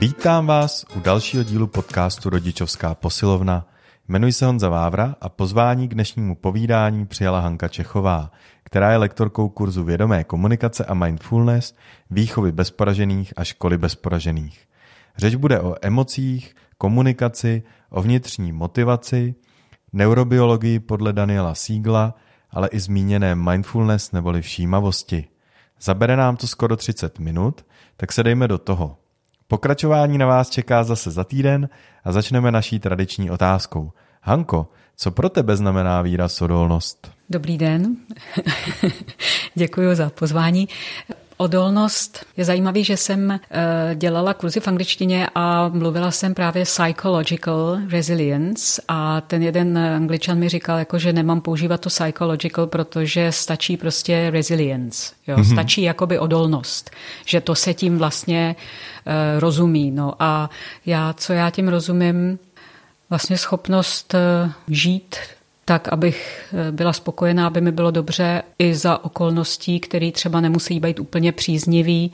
Vítám vás u dalšího dílu podcastu Rodičovská posilovna. Jmenuji se Honza Vávra a pozvání k dnešnímu povídání přijala Hanka Čechová, která je lektorkou kurzu vědomé komunikace a mindfulness, výchovy bezporažených a školy bezporažených. Řeč bude o emocích, komunikaci, o vnitřní motivaci, neurobiologii podle Daniela Siegla, ale i zmíněné mindfulness neboli všímavosti. Zabere nám to skoro 30 minut, tak se dejme do toho. Pokračování na vás čeká zase za týden a začneme naší tradiční otázkou. Hanko, co pro tebe znamená výraz odolnost? Dobrý den, děkuji za pozvání. Odolnost je zajímavý, že jsem eh, dělala kurzy v angličtině a mluvila jsem právě psychological resilience a ten jeden angličan mi říkal, jako, že nemám používat to psychological, protože stačí prostě resilience, jo? Mm-hmm. stačí jakoby odolnost, že to se tím vlastně uh, rozumí. No a já, co já tím rozumím, vlastně schopnost uh, žít tak abych eh, byla spokojená, aby mi bylo dobře i za okolností, které třeba nemusí být úplně příznivý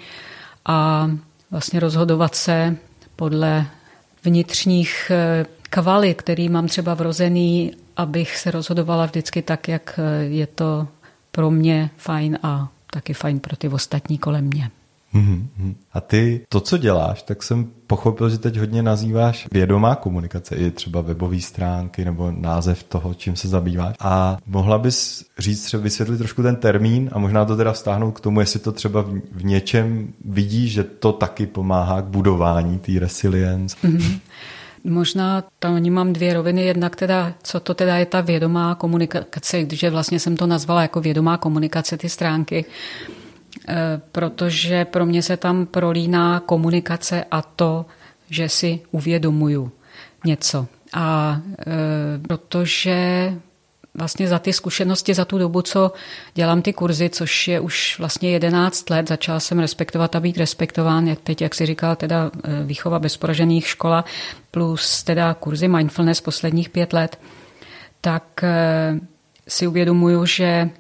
a vlastně rozhodovat se podle vnitřních eh, kvalit, který mám třeba vrozený, abych se rozhodovala vždycky tak, jak eh, je to pro mě fajn a taky fajn pro ty ostatní kolem mě. Mm-hmm. A ty to, co děláš, tak jsem pochopil, že teď hodně nazýváš vědomá komunikace, i třeba webové stránky nebo název toho, čím se zabýváš. A mohla bys říct, třeba vysvětlit trošku ten termín a možná to teda vztáhnout k tomu, jestli to třeba v něčem vidíš, že to taky pomáhá k budování té resilience. Mm-hmm. Možná tam mám dvě roviny. Jednak teda, co to teda je ta vědomá komunikace, když vlastně jsem to nazvala jako vědomá komunikace, ty stránky. Eh, protože pro mě se tam prolíná komunikace a to, že si uvědomuju něco. A e, protože vlastně za ty zkušenosti, za tu dobu, co dělám ty kurzy, což je už vlastně 11 let, začala jsem respektovat a být respektován, jak teď, jak si říkal, teda eh, výchova bezporažených škola, plus teda kurzy mindfulness posledních pět let, tak si uvědomuju, že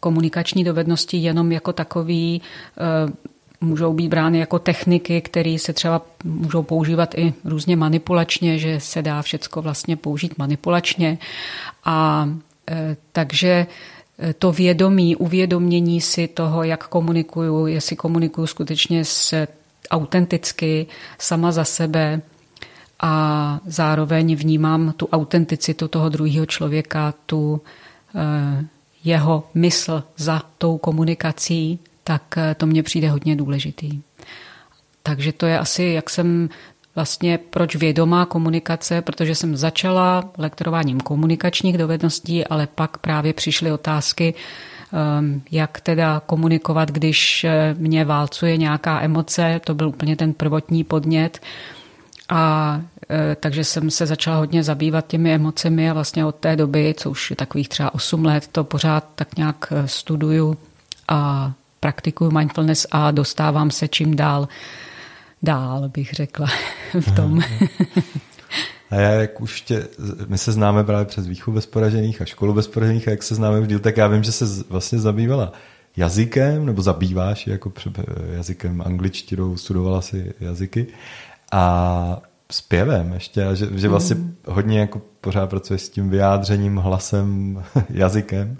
komunikační dovednosti jenom jako takový eh, můžou být brány jako techniky, které se třeba můžou používat i různě manipulačně, že se dá všecko vlastně použít manipulačně. A eh, takže eh, to vědomí, uvědomění si toho, jak komunikuju, jestli komunikuju skutečně s autenticky, sama za sebe a zároveň vnímám tu autenticitu toho druhého člověka, tu jeho mysl za tou komunikací, tak eh, to mně přijde hodně důležitý. Takže to je asi, jak jsem vlastně proč vědomá komunikace, protože jsem začala lektorováním komunikačních dovedností, ale pak právě přišly otázky, ehm, jak teda komunikovat, když eh, mě válcuje nějaká emoce, to byl úplně ten prvotní podnět. A e, takže jsem se začala hodně zabývat těmi emocemi a vlastně od té doby, co už je takových třeba 8 let, to pořád tak nějak e, studuju a praktikuju mindfulness a dostávám se čím dál dál, bych řekla, v tom. A já, jak už tě, my se známe právě přes výchovu bezporažených a školu bezporažených a jak se známe v díl, tak já vím, že se vlastně zabývala jazykem, nebo zabýváš jako jazykem angličtinou, studovala si jazyky a zpěvem ještě, že, že vlastně mm. hodně jako pořád pracuje s tím vyjádřením, hlasem, jazykem,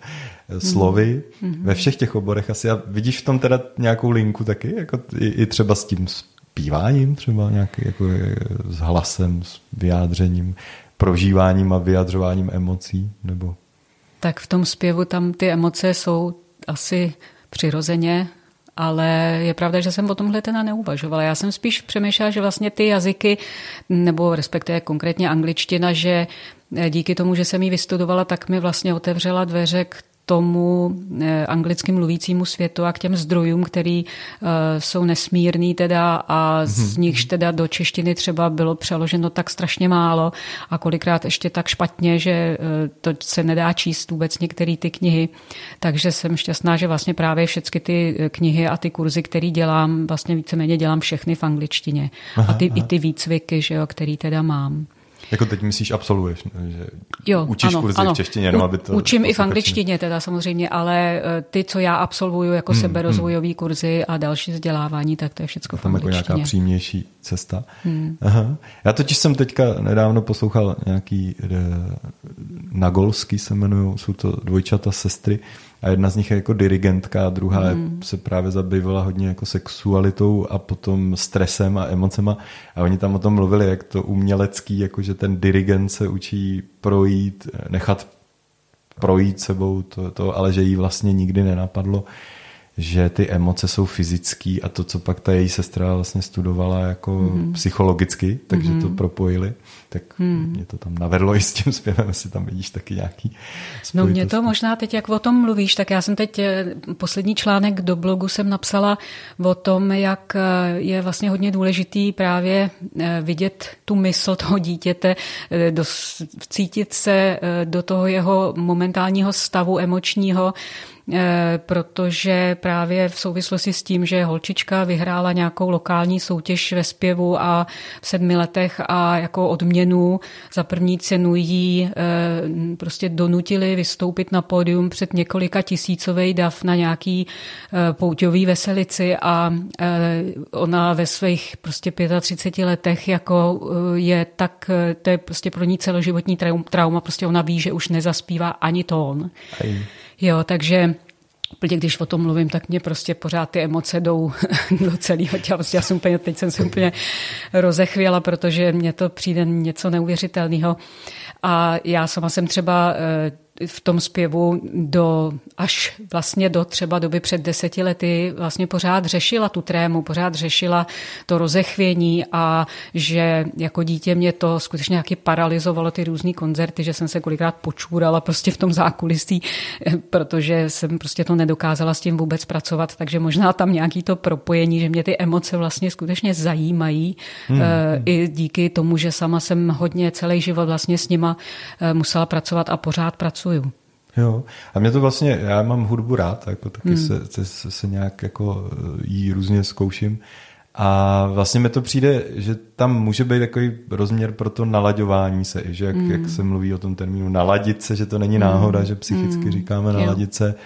slovy mm. ve všech těch oborech asi. A vidíš v tom teda nějakou linku taky, jako i, i třeba s tím zpíváním, třeba nějaký jako s hlasem, s vyjádřením, prožíváním a vyjadřováním emocí, nebo? Tak v tom zpěvu tam ty emoce jsou asi přirozeně ale je pravda, že jsem o tomhle teda neuvažovala. Já jsem spíš přemýšlela, že vlastně ty jazyky, nebo respektive konkrétně angličtina, že díky tomu, že jsem ji vystudovala, tak mi vlastně otevřela dveře k tomu eh, anglicky mluvícímu světu a k těm zdrojům, který eh, jsou nesmírný teda a z mhm. nichž teda do češtiny třeba bylo přeloženo tak strašně málo a kolikrát ještě tak špatně, že eh, to se nedá číst vůbec některé ty knihy. Takže jsem šťastná, že vlastně právě všechny ty knihy a ty kurzy, které dělám, vlastně víceméně dělám všechny v angličtině. Aha, a ty, aha. i ty výcviky, že jo, který teda mám. Jako teď myslíš absolvuješ, že jo, učíš ano, kurzy ano. v češtině, jenom aby to... Učím i v angličtině teda samozřejmě, ale eh, ty, co já absolvuju jako hmm, seberozvojový hmm. kurzy a další vzdělávání, tak to je všechno v Tam jako nějaká přímější cesta. Hmm. Aha. Já totiž jsem teďka nedávno poslouchal nějaký eh, Nagolský se jmenují, jsou to dvojčata sestry a jedna z nich je jako dirigentka a druhá mm. se právě zabývala hodně jako sexualitou a potom stresem a emocema a oni tam o tom mluvili, jak to umělecký, jako že ten dirigent se učí projít, nechat projít sebou to, to ale že jí vlastně nikdy nenapadlo, že ty emoce jsou fyzický a to, co pak ta její sestra vlastně studovala jako mm. psychologicky, takže mm. to propojili, tak mm. mě to tam navedlo i s tím zpěvem, jestli tam vidíš taky nějaký No mě to možná teď, jak o tom mluvíš, tak já jsem teď eh, poslední článek do blogu jsem napsala o tom, jak eh, je vlastně hodně důležitý právě eh, vidět tu mysl toho dítěte, cítit se do toho jeho momentálního stavu emočního, protože právě v souvislosti s tím, že holčička vyhrála nějakou lokální soutěž ve zpěvu a v sedmi letech a jako odměnu za první cenu jí eh, prostě donutili vystoupit na pódium před několika tisícovej dav na nějaký eh, pouťový veselici a ona ve svých prostě 35 letech jako je tak, to je prostě pro ní celoživotní trauma, prostě ona ví, že už nezaspívá ani tón. Aj. Jo, takže Úplně když o tom mluvím, tak mě prostě pořád ty emoce jdou do celého těla. Prostě já jsem úplně, teď jsem se úplně rozechvěla, protože mně to přijde něco neuvěřitelného. A já sama jsem třeba eh, v tom zpěvu do, až vlastně do třeba doby před deseti lety vlastně pořád řešila tu trému, pořád řešila to rozechvění a že jako dítě mě to skutečně nějaký paralizovalo ty různé koncerty, že jsem se kolikrát počůrala prostě v tom zákulisí, protože jsem prostě to nedokázala s tím vůbec pracovat, takže možná tam nějaký to propojení, že mě ty emoce vlastně skutečně zajímají hmm. Eh, i díky tomu, že sama jsem hodně celý život vlastně s nima eh, musela pracovat a pořád pracuji pracuju. Jo, a mě to vlastně, já mám hudbu rád, jako taky hmm. se, se, se nějak jako eh, jí různě zkouším a vlastně mi to přijde, že tam může být takový rozměr pro to nalaďování se, že jak, hmm. jak se mluví o tom termínu naladit se, že to není hmm. náhoda, že psychicky hmm. říkáme naladit se, uh,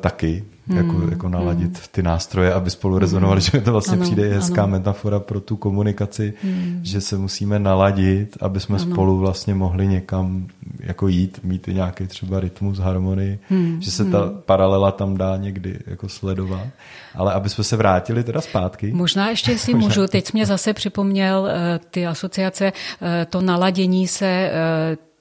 taky, jako, hmm. jako naladit hmm. ty nástroje, aby spolu rezonovali, hmm. že to vlastně ano, přijde hezká ano. metafora pro tu komunikaci, hmm. že se musíme naladit, aby jsme ano. spolu vlastně mohli někam jako jít, mít nějaký třeba rytmus, harmonii, hmm. že se ta hmm. paralela tam dá někdy jako sledovat. Ale aby jsme se vrátili teda zpátky. Možná ještě, jestli můžu, teď mě zase připomněl uh, ty asociace, uh, to naladění se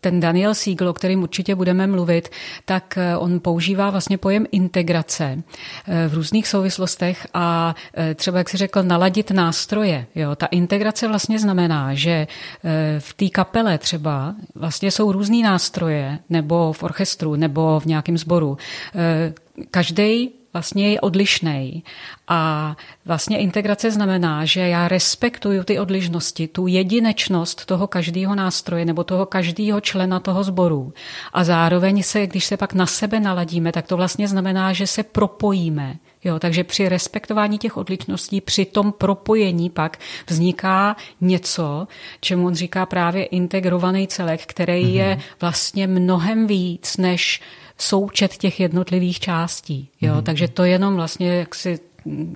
ten Daniel Siegel, o kterým určitě budeme mluvit, tak eh, on používá vlastně pojem integrace eh, v různých souvislostech a eh, třeba, jak si řekl, naladit nástroje. Jo? Ta integrace vlastně znamená, že v té kapele třeba vlastně jsou různý nástroje, nebo v orchestru, nebo v nějakém sboru. Každý vlastně je odlišný. A vlastně integrace znamená, že já respektuju ty odlišnosti, tu jedinečnost toho každého nástroje nebo toho každého člena toho sboru. A zároveň se, když se pak na sebe naladíme, tak to vlastně znamená, že se propojíme. Jo, takže při respektování těch odlišností, při tom propojení pak vzniká něco, čemu on říká právě integrovaný celek, který mm-hmm. je vlastně mnohem víc než součet těch jednotlivých částí. Jo? Mm-hmm. Takže to jenom vlastně, jak si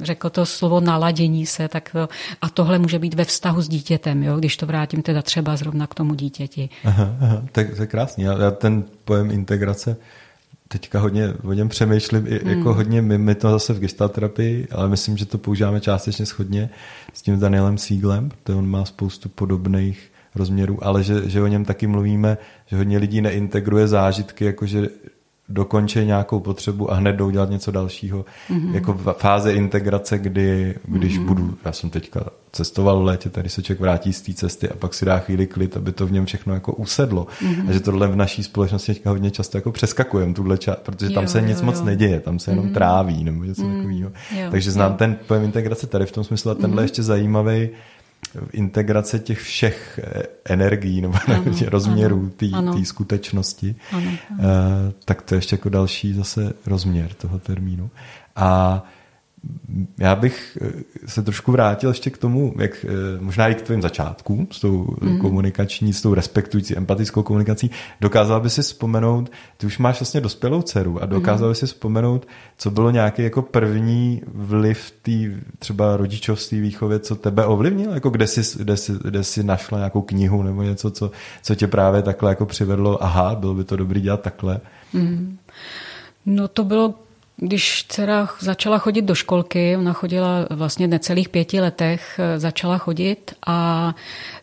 řekl to slovo naladění se, tak to, a tohle může být ve vztahu s dítětem, jo? když to vrátím teda třeba zrovna k tomu dítěti. Aha, aha, tak to je krásný. Já, já ten pojem integrace teďka hodně o něm přemýšlím, hmm. jako hodně my, my to zase v gestalterapii, ale myslím, že to používáme částečně schodně s tím Danielem Sieglem, protože on má spoustu podobných rozměrů, ale že, že o něm taky mluvíme, že hodně lidí neintegruje zážitky, jakože dokončí nějakou potřebu a hned jdou dělat něco dalšího. Mm-hmm. Jako v fáze integrace, kdy, když mm-hmm. budu, já jsem teďka cestoval v létě, tady se člověk vrátí z té cesty a pak si dá chvíli klid, aby to v něm všechno jako usedlo. Mm-hmm. A že tohle v naší společnosti teďka hodně často jako přeskakujeme, tuhle ča- protože tam jo, se nic jo, moc jo. neděje, tam se jenom mm-hmm. tráví nebo něco mm-hmm. takového. Takže znám jo. ten pojem integrace tady v tom smyslu a tenhle mm-hmm. ještě zajímavý, integrace těch všech eh, energií nebo ano, rozměrů té skutečnosti, ano, ano. tak to je ještě jako další zase rozměr toho termínu. A já bych eh, se trošku vrátil ještě k tomu, jak eh, možná i k tvým začátkům s tou mm. komunikační, s tou respektující, empatickou komunikací. Dokázal by si vzpomenout, ty už máš vlastně dospělou dceru a dokázal mm. by si vzpomenout, co bylo nějaký jako první vliv té třeba rodičovství výchově, co tebe ovlivnilo? Jako kde jsi, kde, jsi, kde jsi našla nějakou knihu nebo něco, co, co tě právě takhle jako přivedlo, aha, bylo by to dobrý dělat takhle? Mm. No to bylo když dcera začala chodit do školky, ona chodila vlastně v necelých pěti letech, eh, začala chodit a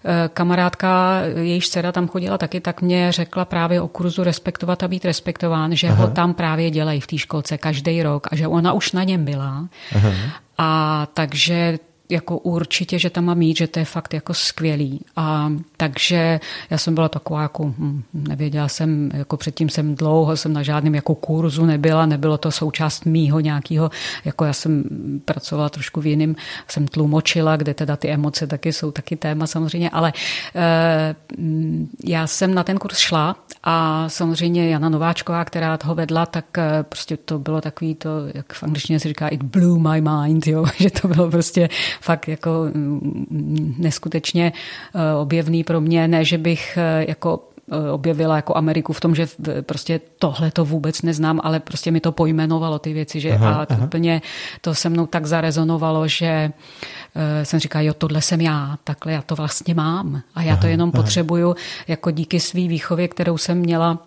eh, kamarádka, jejíž dcera tam chodila taky, tak mě řekla právě o kurzu Respektovat a být respektován, že Aha. ho tam právě dělají v té školce každý rok a že ona už na něm byla. Aha. A takže jako určitě, že tam mám mít, že to je fakt jako skvělý. A takže já jsem byla taková jako, hm, nevěděla jsem, jako předtím jsem dlouho, jsem na žádném jako kurzu nebyla, nebylo to součást mýho nějakého, jako já jsem pracovala trošku v jiném, jsem tlumočila, kde teda ty emoce taky jsou taky téma samozřejmě, ale e, já jsem na ten kurz šla a samozřejmě Jana Nováčková, která toho vedla, tak eh, prostě to bylo takový to, jak v angličtině se říká, it blew my mind, jo? že to bylo prostě fakt jako mm, neskutečně eh, objevný pro mě. Ne, že bych eh, jako eh, objevila jako Ameriku v tom, že prostě tohle to vůbec neznám, ale prostě mi to pojmenovalo ty věci, že aha, a aha. úplně to se mnou tak zarezonovalo, že jsem říkala, jo, tohle jsem já, takhle já to vlastně mám a já aha, to jenom aha. potřebuju jako díky svý výchově, kterou jsem měla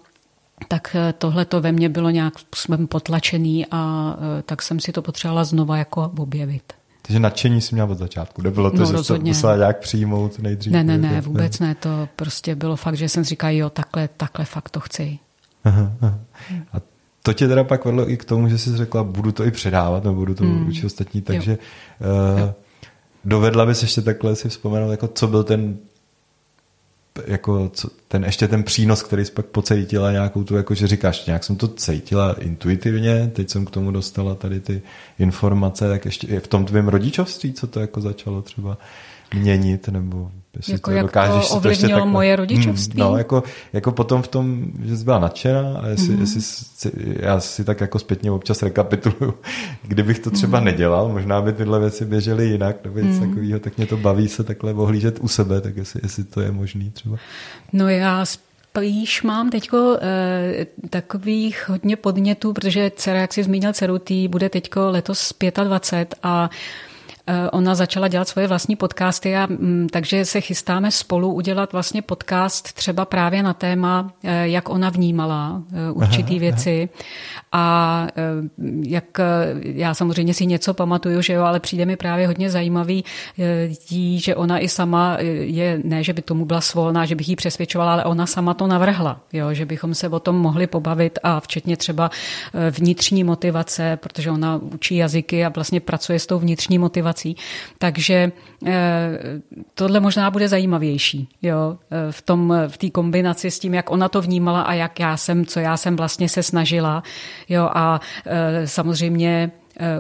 tak tohle to ve mně bylo nějak způsobem potlačený a tak jsem si to potřebovala znova jako objevit. Takže nadšení jsi měla od začátku. Nebylo to, no, že rozhodně. to musela nějak přijmout nejdřív? Ne, ne, ne, vůbec ne. ne. To prostě bylo fakt, že jsem říkal, jo, takhle, takhle fakt to chci. Aha, aha. A to tě teda pak vedlo i k tomu, že jsi řekla, budu to i předávat, nebo budu to hmm. učit ostatní, takže jo. Uh, jo. dovedla bys ještě takhle si vzpomenout, jako co byl ten jako co, ten, ještě ten přínos, který jsi pak pocítila nějakou tu, jako že říkáš, nějak jsem to cítila intuitivně, teď jsem k tomu dostala tady ty informace, tak ještě v tom tvém rodičovství, co to jako začalo třeba měnit, nebo jestli jako to jak dokážeš to ovlivnilo to takhle, moje hmm, rodičovství? no, jako, jako potom v tom, že jsi byla nadšená a jestli, mm. jestli já si tak jako zpětně občas rekapituluju, kdybych to třeba mm. nedělal, možná by tyhle věci běžely jinak nebo něco mm. takového, tak mě to baví se takhle ohlížet u sebe, tak jestli, jestli to je možný třeba. No já spíš mám teďko e, takových hodně podnětů, protože dcera, jak jsi zmínil dceru, tý bude teďko letos 25 a Eh, ona začala dělat svoje vlastní podcasty a mm, takže se chystáme spolu udělat vlastně podcast třeba právě na téma, eh, jak ona vnímala eh, určitý aha, věci. A jak já samozřejmě si něco pamatuju, že jo, ale přijde mi právě hodně zajímavý tí, že ona i sama je, ne, že by tomu byla svolná, že bych jí přesvědčovala, ale ona sama to navrhla, jo, že bychom se o tom mohli pobavit a včetně třeba vnitřní motivace, protože ona učí jazyky a vlastně pracuje s tou vnitřní motivací prací. Takže eh, tohle možná bude zajímavější jo, eh, v tom v té kombinaci s tím, jak ona to vnímala a jak já jsem, co já jsem vlastně se snažila. Jo, a eh, samozřejmě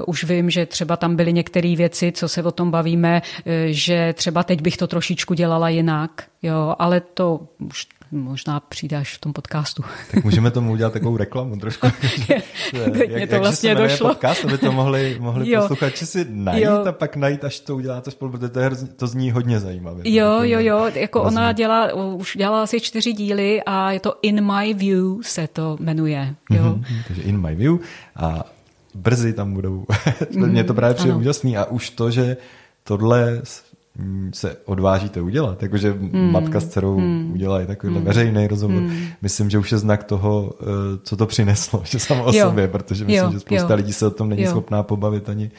už vím, že třeba tam byly některé věci, co se o tom bavíme, že třeba teď bych to trošičku dělala jinak, jo, ale to už možná přidáš v tom podcastu. Tak můžeme tomu udělat takovou reklamu trošku. jak, mě to vlastně jak došlo. podcast, aby to mohli, mohli posluchači si najít jo. a pak najít, až to uděláte spolu, protože to, je, to zní hodně zajímavě. Jo, jo, jo, jako ona dělá, už dělala asi čtyři díly a je to In My View se to jmenuje. Jo. Mm-hmm, takže In My View a brzy tam budou. Mě to právě přijde úžasný a už to, že tohle Mm, se odvážíte udělat. Jakože mm. matka s dcerou mm. udělají takovýhle mm. veřejný rozhovor. Mm. Myslím, že už je znak toho, eh, co to přineslo, že samo o jo. sobě, protože myslím, jo. že spousta jo. lidí se o tom není jo. schopná pobavit ani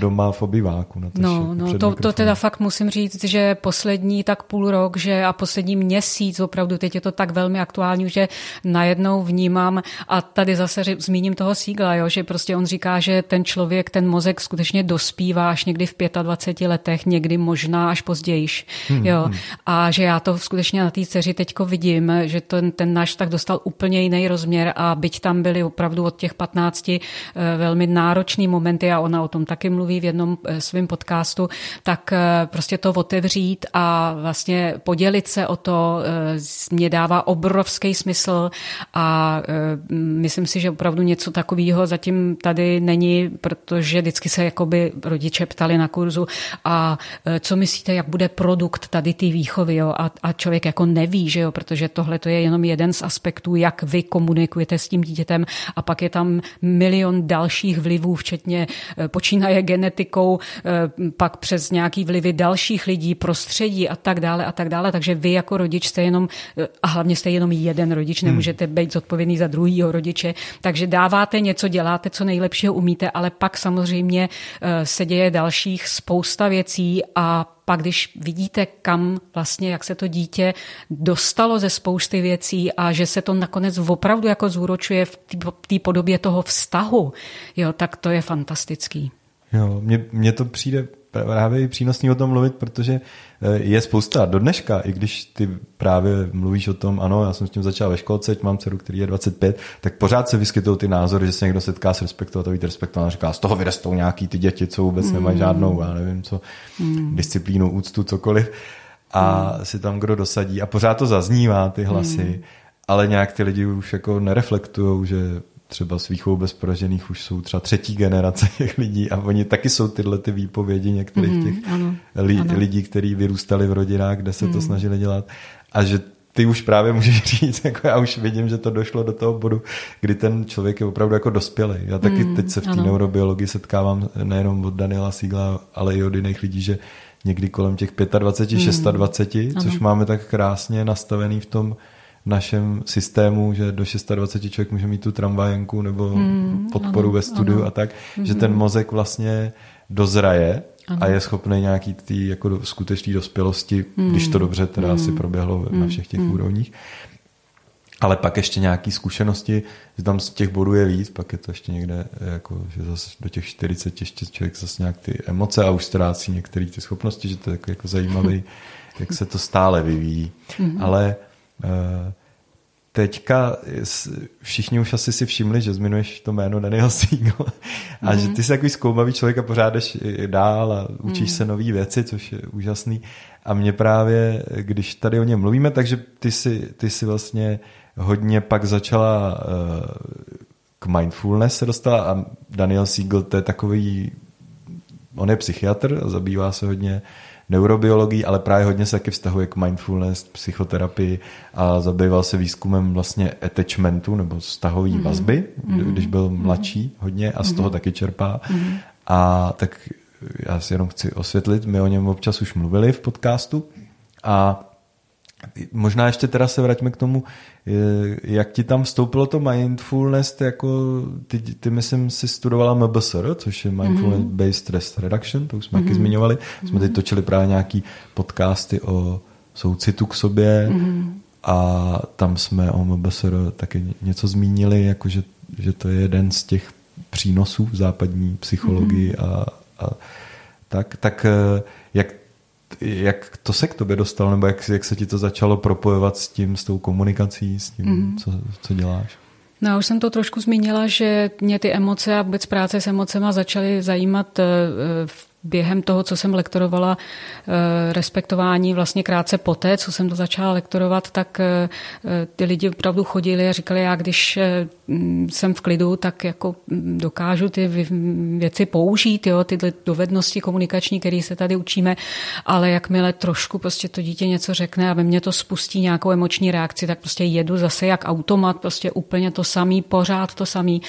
doma v obyváku. Na to no, no to, to teda fakt musím říct, že poslední tak půl rok že a poslední měsíc, opravdu teď je to tak velmi aktuální, že najednou vnímám a tady zase zmíním toho Sígla, jo, že prostě on říká, že ten člověk, ten mozek skutečně dospívá až někdy v 25 letech, někdy možná možná až později. Hmm, jo. Hmm. A že já to skutečně na té dceři teďko vidím, že ten, ten náš tak dostal úplně jiný rozměr a byť tam byly opravdu od těch 15 eh, velmi náročný momenty a ona o tom taky mluví v jednom eh, svém podcastu, tak prostě to otevřít a vlastně podělit se o to mě dává obrovský smysl a myslím si, že opravdu něco takového zatím tady není, protože vždycky se jakoby rodiče ptali na kurzu a co myslíte, jak bude produkt tady té výchovy jo? A, a člověk jako neví, že jo? protože tohle to je jenom jeden z aspektů, jak vy komunikujete s tím dítětem a pak je tam milion dalších vlivů, včetně e, počínaje genetikou, e, pak přes nějaký vlivy dalších lidí, prostředí a tak dále a tak dále. Takže vy jako rodič jste jenom, a hlavně jste jenom jeden rodič, hmm. nemůžete být zodpovědný za druhýho rodiče, takže dáváte něco, děláte, co nejlepšího umíte, ale pak samozřejmě se děje dalších spousta věcí a pak, když vidíte, kam vlastně, jak se to dítě dostalo ze spousty věcí a že se to nakonec opravdu jako zúročuje v té podobě toho vztahu, jo, tak to je fantastický. Jo, mně, to přijde právě přínosný o tom mluvit, protože eh, je spousta do dneška, i když ty právě mluvíš o tom, ano, já jsem s tím začal ve školce, mám dceru, který je 25, tak pořád se vyskytují ty názory, že se někdo setká s respektovatelí, respektovat, říká, z toho vyrastou nějaký ty děti, co vůbec mm. nemají žádnou, já nevím co, mm. disciplínu, úctu, cokoliv. A mm. si tam kdo dosadí a pořád to zaznívá, ty hlasy, mm. ale nějak ty lidi už jako nereflektují, že třeba s výchovou bez poražených už jsou třeba třetí generace těch lidí a oni taky jsou tyhle ty výpovědi některých mm, těch ano, li, ano. lidí, kteří vyrůstali v rodinách, kde se mm. to mhm. snažili dělat a že ty už právě můžeš říct, jako já už vidím, že to došlo do toho bodu, kdy ten člověk je opravdu jako dospělý. Já taky mm, teď se v té neurobiologii setkávám nejenom od Daniela Sigla, ale i od jiných lidí, že někdy kolem těch 25, mm, 26, ano. což máme tak krásně nastavený v tom našem systému, že do 26 člověk může mít tu tramvajenku nebo hmm, podporu ano, ve studiu ano. a tak, mm-hmm. že ten mozek vlastně dozraje ano. a je schopný nějaký tý jako skutečný dospělosti, mm. když to dobře teda mm. asi proběhlo mm. na všech těch mm. úrovních. Ale pak ještě nějaký zkušenosti, že tam z těch bodů je víc, pak je to ještě někde, jako, že zase do těch 40 ještě člověk zase nějak ty emoce a už ztrácí některé ty schopnosti, že to je jako, jako zajímavý, jak se to stále vyvíjí. Mm. Ale Eh, teďka všichni už asi si všimli, že zminuješ to jméno Daniel Siegel a mm. že ty jsi takový zkoumavý člověk a pořád jdeš dál a učíš mm. se nové věci, což je úžasný. A mě právě, když tady o něm mluvíme, takže ty si, ty si vlastně hodně pak začala uh, k mindfulness se dostala a Daniel Siegel to je takový, on je psychiatr a zabývá se hodně uh, neurobiologii, ale právě hodně se taky vztahuje k mindfulness, psychoterapii a zabýval se výzkumem vlastně attachmentu nebo vztahové mm-hmm. vazby, mm-hmm. když byl mhm. mladší hodně a z toho mm-hmm. taky čerpá. Mm-hmm. A tak já si jenom chci osvětlit, my o něm občas už mluvili v podcastu a Možná ještě teda se vraťme k tomu, jak ti tam vstoupilo to mindfulness, jako ty, ty myslím si studovala MBSR, což je Mindfulness mm-hmm. Based Stress Reduction, to už jsme mm-hmm. taky zmiňovali. Jsme teď točili právě nějaký podcasty o soucitu k sobě mm-hmm. a tam jsme o MBSR taky něco zmínili, jako že, že to je jeden z těch přínosů v západní psychologii mm-hmm. a, a tak, tak jak jak to se k tobě dostalo, nebo jak, jak se ti to začalo propojovat s tím, s tou komunikací, s tím, mm. co, co děláš? No, já už jsem to trošku zmínila, že mě ty emoce a vůbec práce s emocema začaly zajímat eh, v během toho, co jsem lektorovala eh, respektování vlastně krátce poté, co jsem to začala lektorovat, tak eh, ty lidi opravdu chodili a říkali, já když eh, jsem v klidu, tak jako mm, dokážu ty věci použít, jo, ty dovednosti komunikační, které se tady učíme, ale jakmile trošku prostě to dítě něco řekne a ve mně to spustí nějakou emoční reakci, tak prostě jedu zase jak automat, prostě úplně to samý, pořád to samý.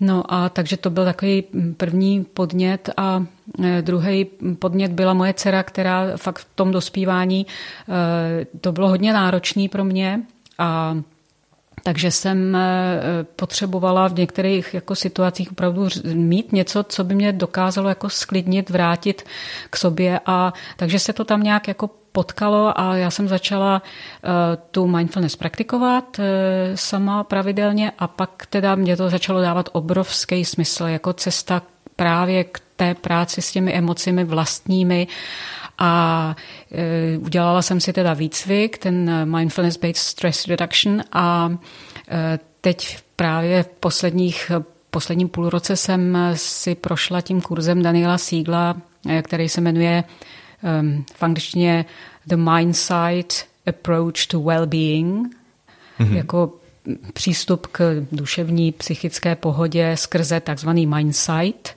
No a takže to byl takový první podnět a e, druhý podnět byla moje dcera, která fakt v tom dospívání, e, to bylo hodně náročný pro mě a takže jsem e, potřebovala v některých jako situacích opravdu mít něco, co by mě dokázalo jako sklidnit, vrátit k sobě a takže se to tam nějak jako potkalo a já jsem začala uh, tu mindfulness praktikovat uh, sama pravidelně a pak teda mě to začalo dávat obrovský smysl jako cesta právě k té práci s těmi emocemi vlastními a e, udělala jsem si teda výcvik, ten Mindfulness-Based Stress Reduction a teď právě v posledních posledním půlroce jsem si prošla tím kurzem Daniela Siegla, e, který se jmenuje um, v angličtině The Mindsight Approach to Wellbeing, mm-hmm. jako přístup k duševní psychické pohodě skrze takzvaný mindsight.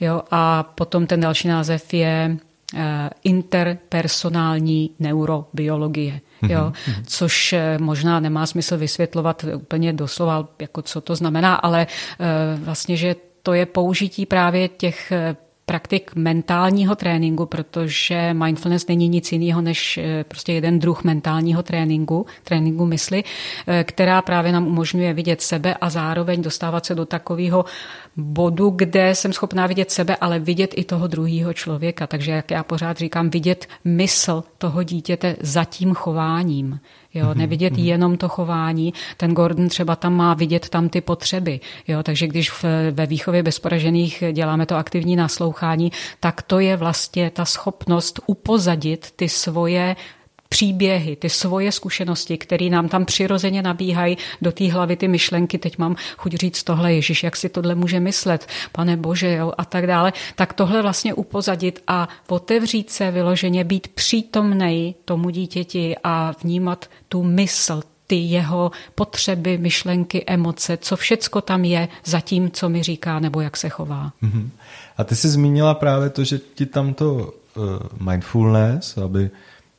Jo, a potom ten další název je eh, interpersonální neurobiologie. Jo, mm-hmm. což eh, možná nemá smysl vysvětlovat úplně doslova, jako co to znamená, ale eh, vlastně, že to je použití právě těch praktik mentálního tréninku, protože mindfulness není nic jiného než eh, prostě jeden druh mentálního tréninku, tréninku mysli, eh, která právě nám umožňuje vidět sebe a zároveň dostávat se do takového bodu, kde jsem schopná vidět sebe, ale vidět i toho druhého člověka. Takže jak já pořád říkám, vidět mysl toho dítěte za tím chováním. Jo, mhm, nevidět mm-hmm. jenom to chování. Ten Gordon třeba tam má vidět tam ty potřeby. Jo, takže když v, ve výchově bezporažených děláme to aktivní naslouchání, tak to je vlastně ta schopnost upozadit ty svoje příběhy, ty svoje zkušenosti, které nám tam přirozeně nabíhají do té hlavy, ty myšlenky, teď mám chuť říct tohle, Ježíš, jak si tohle může myslet, pane bože, jo, a tak dále, tak tohle vlastně upozadit a otevřít se vyloženě, být přítomnej tomu dítěti a vnímat tu mysl, ty jeho potřeby, myšlenky, emoce, co všecko tam je za tím, co mi říká nebo jak se chová. Mm-hmm. A ty jsi zmínila právě to, že ti tam to uh, mindfulness, aby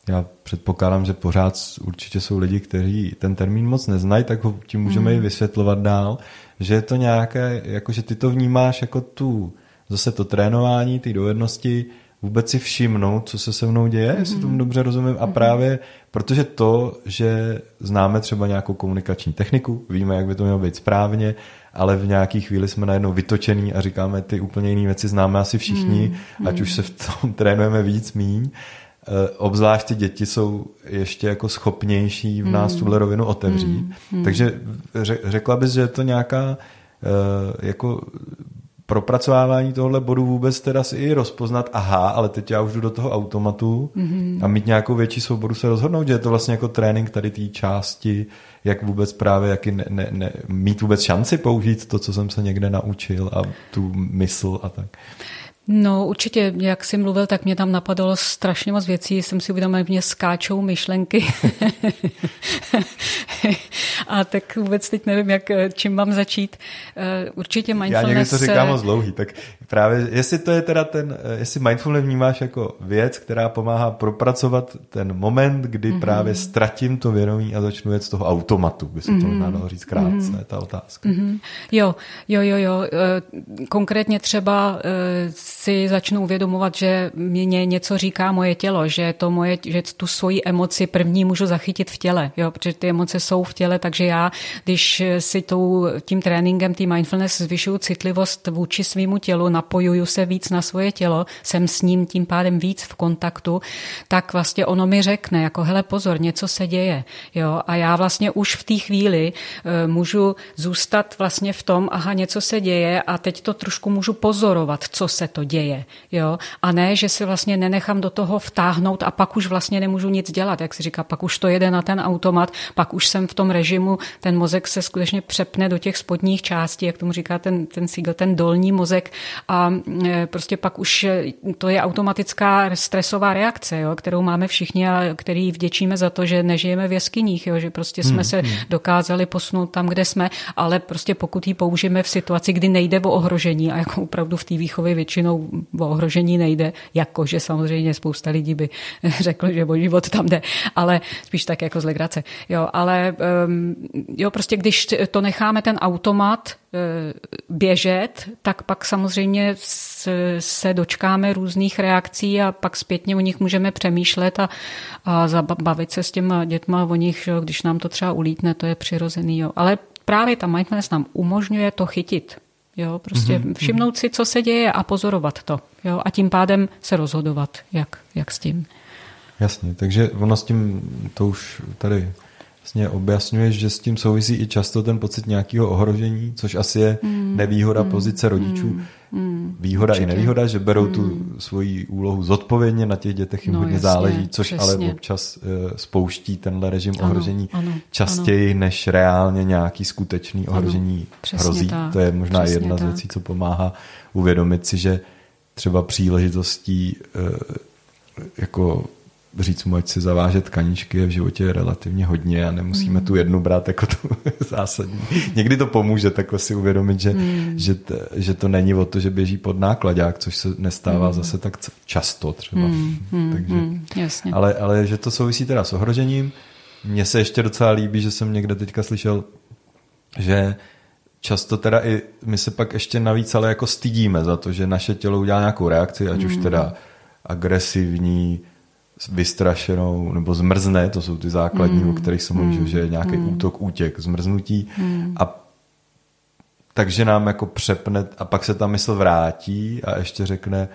já předpokládám, že pořád určitě jsou lidi, kteří ten termín moc neznají, tak ho tím můžeme mm. i vysvětlovat dál, že je to nějaké, jako že ty to vnímáš jako tu, zase to trénování, ty dovednosti, vůbec si všimnout, co se se mnou děje, mm. jestli tomu mhm. dobře rozumím. A mm. právě protože to, že známe třeba nějakou komunikační techniku, víme, jak by to mělo být správně, ale v nějaký chvíli jsme najednou vytočený a říkáme, ty úplně jiné věci známe asi všichni, mm. ať už se v tom trénujeme víc, míň. Eh, obzvlášť ty děti jsou ještě jako schopnější v nás mm. tuhle rovinu otevřít. Mm. Mm. Takže řekla bys, že je to nějaká eh, jako propracovávání tohle bodu vůbec teda si i rozpoznat, aha, ale teď já už jdu do toho automatu mm-hmm. a mít nějakou větší svobodu se rozhodnout, že je to vlastně jako trénink tady té části, jak vůbec právě, jak ne, ne, ne, mít vůbec šanci použít to, co jsem se někde naučil a tu mysl a tak. No určitě, jak jsi mluvil, tak mě tam napadalo strašně moc věcí. Jsem si uvědomil, že mě skáčou myšlenky. a tak vůbec teď nevím, jak, čím mám začít. Eh, určitě mindfulness... Já někdy to říkám moc dlouhý, tak právě, jestli to je teda ten, eh, jestli mindfulness vnímáš jako věc, která pomáhá propracovat ten moment, kdy mm-hmm. právě ztratím to vědomí a začnu jet z toho automatu, by se mm-hmm. to mhm. možná dalo říct krátce, mm-hmm. ta otázka. Mm-hmm. Jo, jo, jo, jo. Eh, konkrétně třeba si začnu uvědomovat, že mě něco říká moje tělo, že to moje, že tu svoji emoci první můžu zachytit v těle, jo, protože ty emoce jsou v těle, takže já, když si tou, tím tréninkem, tý mindfulness zvyšuju citlivost vůči svýmu tělu, napojuju se víc na svoje tělo, jsem s ním tím pádem víc v kontaktu, tak vlastně ono mi řekne, jako hele pozor, něco se děje, jo, a já vlastně už v té chvíli uh, můžu zůstat vlastně v tom, aha, něco se děje a teď to trošku můžu pozorovat, co se to děje. Jo? A ne, že si vlastně nenechám do toho vtáhnout a pak už vlastně nemůžu nic dělat, jak si říká, pak už to jede na ten automat, pak už jsem v tom režimu, ten mozek se skutečně přepne do těch spodních částí, jak tomu říká ten, ten Siegel, ten dolní mozek a e, prostě pak už to je automatická stresová reakce, jo, kterou máme všichni a který vděčíme za to, že nežijeme v jeskyních, jo, že prostě jsme hmm, se hmm. dokázali posunout tam, kde jsme, ale prostě pokud ji použijeme v situaci, kdy nejde o ohrožení a jako opravdu v té výchově většinou o ohrožení nejde, jakože samozřejmě spousta lidí by řekl, že o život tam jde, ale spíš tak jako z legrace. Jo, ale jo, prostě když to necháme ten automat uh, běžet, tak pak samozřejmě se dočkáme různých reakcí a pak zpětně o nich můžeme přemýšlet a, a zabavit se s těma dětma o nich, že, když nám to třeba ulítne, to je přirozený. Jo. Ale právě ta mindfulness nám umožňuje to chytit. Jo, prostě mm-hmm. všimnout si, co se děje a pozorovat to. Jo, a tím pádem se rozhodovat, jak, jak s tím. Jasně, takže ono s tím, to už tady vlastně objasňuješ, že s tím souvisí i často ten pocit nějakého ohrožení, což asi je mm. nevýhoda mm. pozice rodičů. Mm. Výhoda Určitě. i nevýhoda, že berou mm. tu svoji úlohu zodpovědně, na těch dětech jim no, hodně jasně, záleží, což přesně. ale občas uh, spouští tenhle režim ano, ohrožení ano, častěji ano. než reálně nějaký skutečný ohrožení ano, hrozí. Tak, to je možná jedna tak. z věcí, co pomáhá uvědomit si, že třeba příležitostí uh, jako říct mu, ať si zaváže tkaničky je v životě relativně hodně a nemusíme mm. tu jednu brát jako tu zásadní. Někdy to pomůže takhle si uvědomit, že, mm. že, t, že to není o to, že běží pod nákladák, což se nestává mm. zase tak často třeba. Mm. Takže, mm. Jasně. Ale, ale že to souvisí teda s ohrožením. Mně se ještě docela líbí, že jsem někde teďka slyšel, že často teda i my se pak ještě navíc ale jako stydíme za to, že naše tělo udělá nějakou reakci, ať mm. už teda agresivní, vystrašenou nebo zmrzne, to jsou ty základní, mm. o kterých jsem mluvil, mm. že je nějaký mm. útok, útěk, zmrznutí mm. a takže nám jako přepne a pak se ta mysl vrátí a ještě řekne,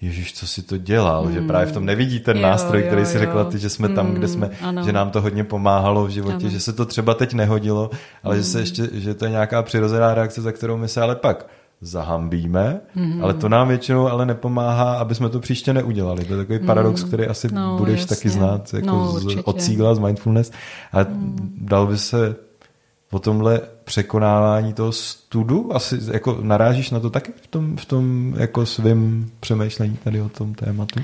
Ježíš, co si to dělal, mm. že právě v tom nevidí ten jo, nástroj, jo, který si jo. řekla ty, že jsme mm, tam, kde mm, jsme, ano. že nám to hodně pomáhalo v životě, ano. že se to třeba teď nehodilo, ale mm. že se ještě, že to je nějaká přirozená reakce, za kterou my se ale pak zahambíme, mm-hmm. ale to nám většinou ale nepomáhá, aby jsme to příště neudělali. To je takový paradox, mm. který asi no, budeš jasně. taky znát jako no, z, od cíla, z mindfulness. A mm. dal by se o tomhle překonávání toho studu? Asi jako narážíš na to taky v tom, v tom jako svým přemýšlení tady o tom tématu?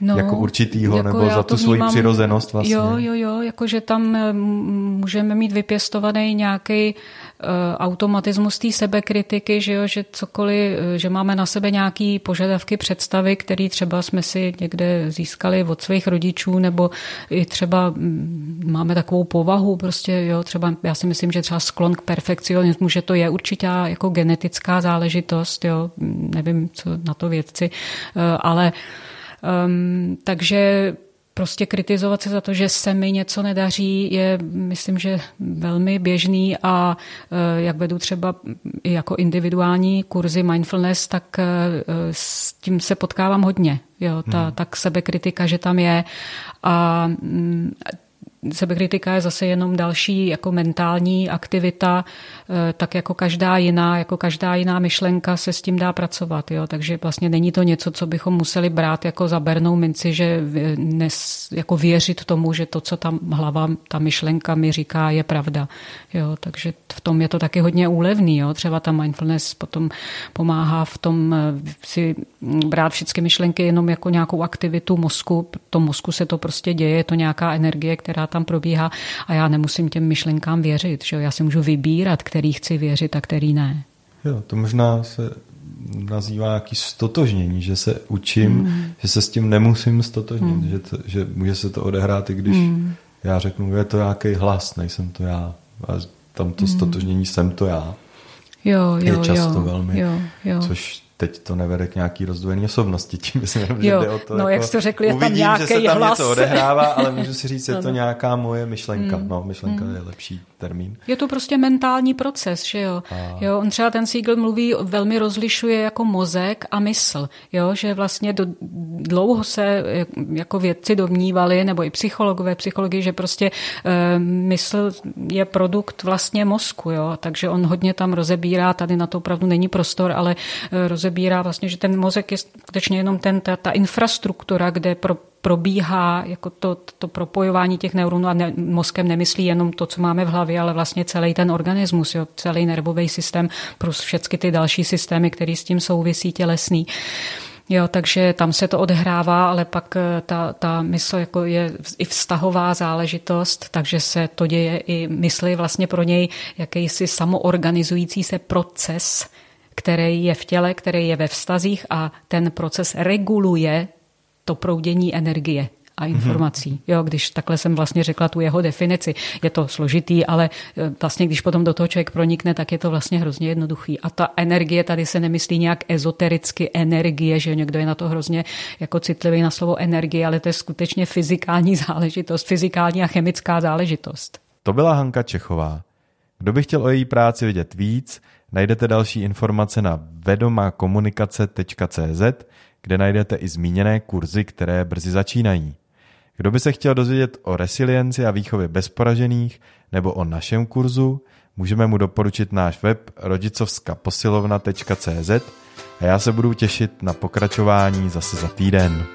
No, jako určitýho, jako nebo za tu svoji přirozenost vlastně. Jo, jo, jo, jakože tam eh, můžeme mít vypěstovaný nějaký uh, automatismus té sebekritiky, že jo, že cokoliv, eh, že máme na sebe nějaký požadavky, představy, které třeba jsme si někde získali od svých rodičů, nebo i třeba máme takovou povahu, prostě jo, třeba já si myslím, že třeba sklon k perfekcionismu, že to je určitě jako genetická záležitost, jo, nevím, co na to vědci, uh, ale Um, takže prostě kritizovat se za to, že se mi něco nedaří, je, myslím, že velmi běžný a eh, jak vedu třeba i jako individuální kurzy mindfulness, tak eh, s tím se potkávám hodně. Jo, ta, hmm. tak sebekritika, že tam je a mm, sebekritika je zase jenom další jako mentální aktivita, eh, tak jako každá jiná, jako každá jiná myšlenka se s tím dá pracovat. Jo? Takže vlastně není to něco, co bychom museli brát jako za bernou minci, že nes, jako věřit tomu, že to, co tam hlava, ta myšlenka mi říká, je pravda. Jo? Takže v tom je to taky hodně úlevný. Jo? Třeba ta mindfulness potom pomáhá v tom eh, si brát všechny myšlenky jenom jako nějakou aktivitu mozku. V tom mozku se to prostě děje, je to nějaká energie, která tam probíhá a já nemusím těm myšlenkám věřit. Že? Já si můžu vybírat, který chci věřit a který ne. Jo, to možná se nazývá nějaký stotožnění, že se učím, mm. že se s tím nemusím stotožnit, mm. že, to, že může se to odehrát, i když mm. já řeknu, je to nějaký hlas, nejsem to já. A tam to mm. stotožnění jsem to já. Jo, jo, je často jo, velmi, jo, jo. což teď to nevede k nějaký rozdvojení osobnosti. Tím myslím, že jo, jde o to, no, jako, jak jste řekli, je uvidím, tam nějaký že se tam hlas. něco odehrává, ale můžu si říct, je to nějaká moje myšlenka. Mm. No, myšlenka mm. je lepší termín. Je to prostě mentální proces, že jo. A... jo on třeba ten Siegel mluví, velmi rozlišuje jako mozek a mysl, jo, že vlastně do, dlouho se jako vědci domnívali, nebo i psychologové, psychologi, že prostě e, mysl je produkt vlastně mozku, jo, takže on hodně tam rozebírá, tady na to opravdu není prostor, ale e, rozebírá vlastně, že ten mozek je skutečně jenom ten, ta, ta infrastruktura, kde pro, probíhá jako to, to propojování těch neuronů a ne, mozkem nemyslí jenom to, co máme v hlavě, ale vlastně celý ten organismus, jo, celý nervový systém plus všechny ty další systémy, které s tím souvisí tělesný. Jo, takže tam se to odhrává, ale pak eh, ta, ta mysl jako je i vztahová záležitost, takže se to děje i mysli vlastně pro něj jakýsi samoorganizující se proces, který je v těle, který je ve vztazích a ten proces reguluje to proudění energie a mhm. informací. Mm-hmm. Jo, když takhle jsem vlastně řekla tu jeho definici, je to složitý, ale e, vlastně když potom do toho člověk pronikne, tak je to vlastně hrozně jednoduchý. A ta energie tady se nemyslí nějak ezotericky energie, že někdo je na to hrozně jako citlivý na slovo energie, ale to je skutečně fyzikální záležitost, fyzikální a chemická záležitost. To byla Hanka Čechová. Kdo by chtěl o její práci vidět víc, najdete další informace na vedomakomunikace.cz, kde najdete i zmíněné kurzy, které brzy začínají. Kdo by se chtěl dozvědět o resilienci a výchově bezporažených nebo o našem kurzu, můžeme mu doporučit náš web rodicovskaposilovna.cz a já se budu těšit na pokračování zase za týden.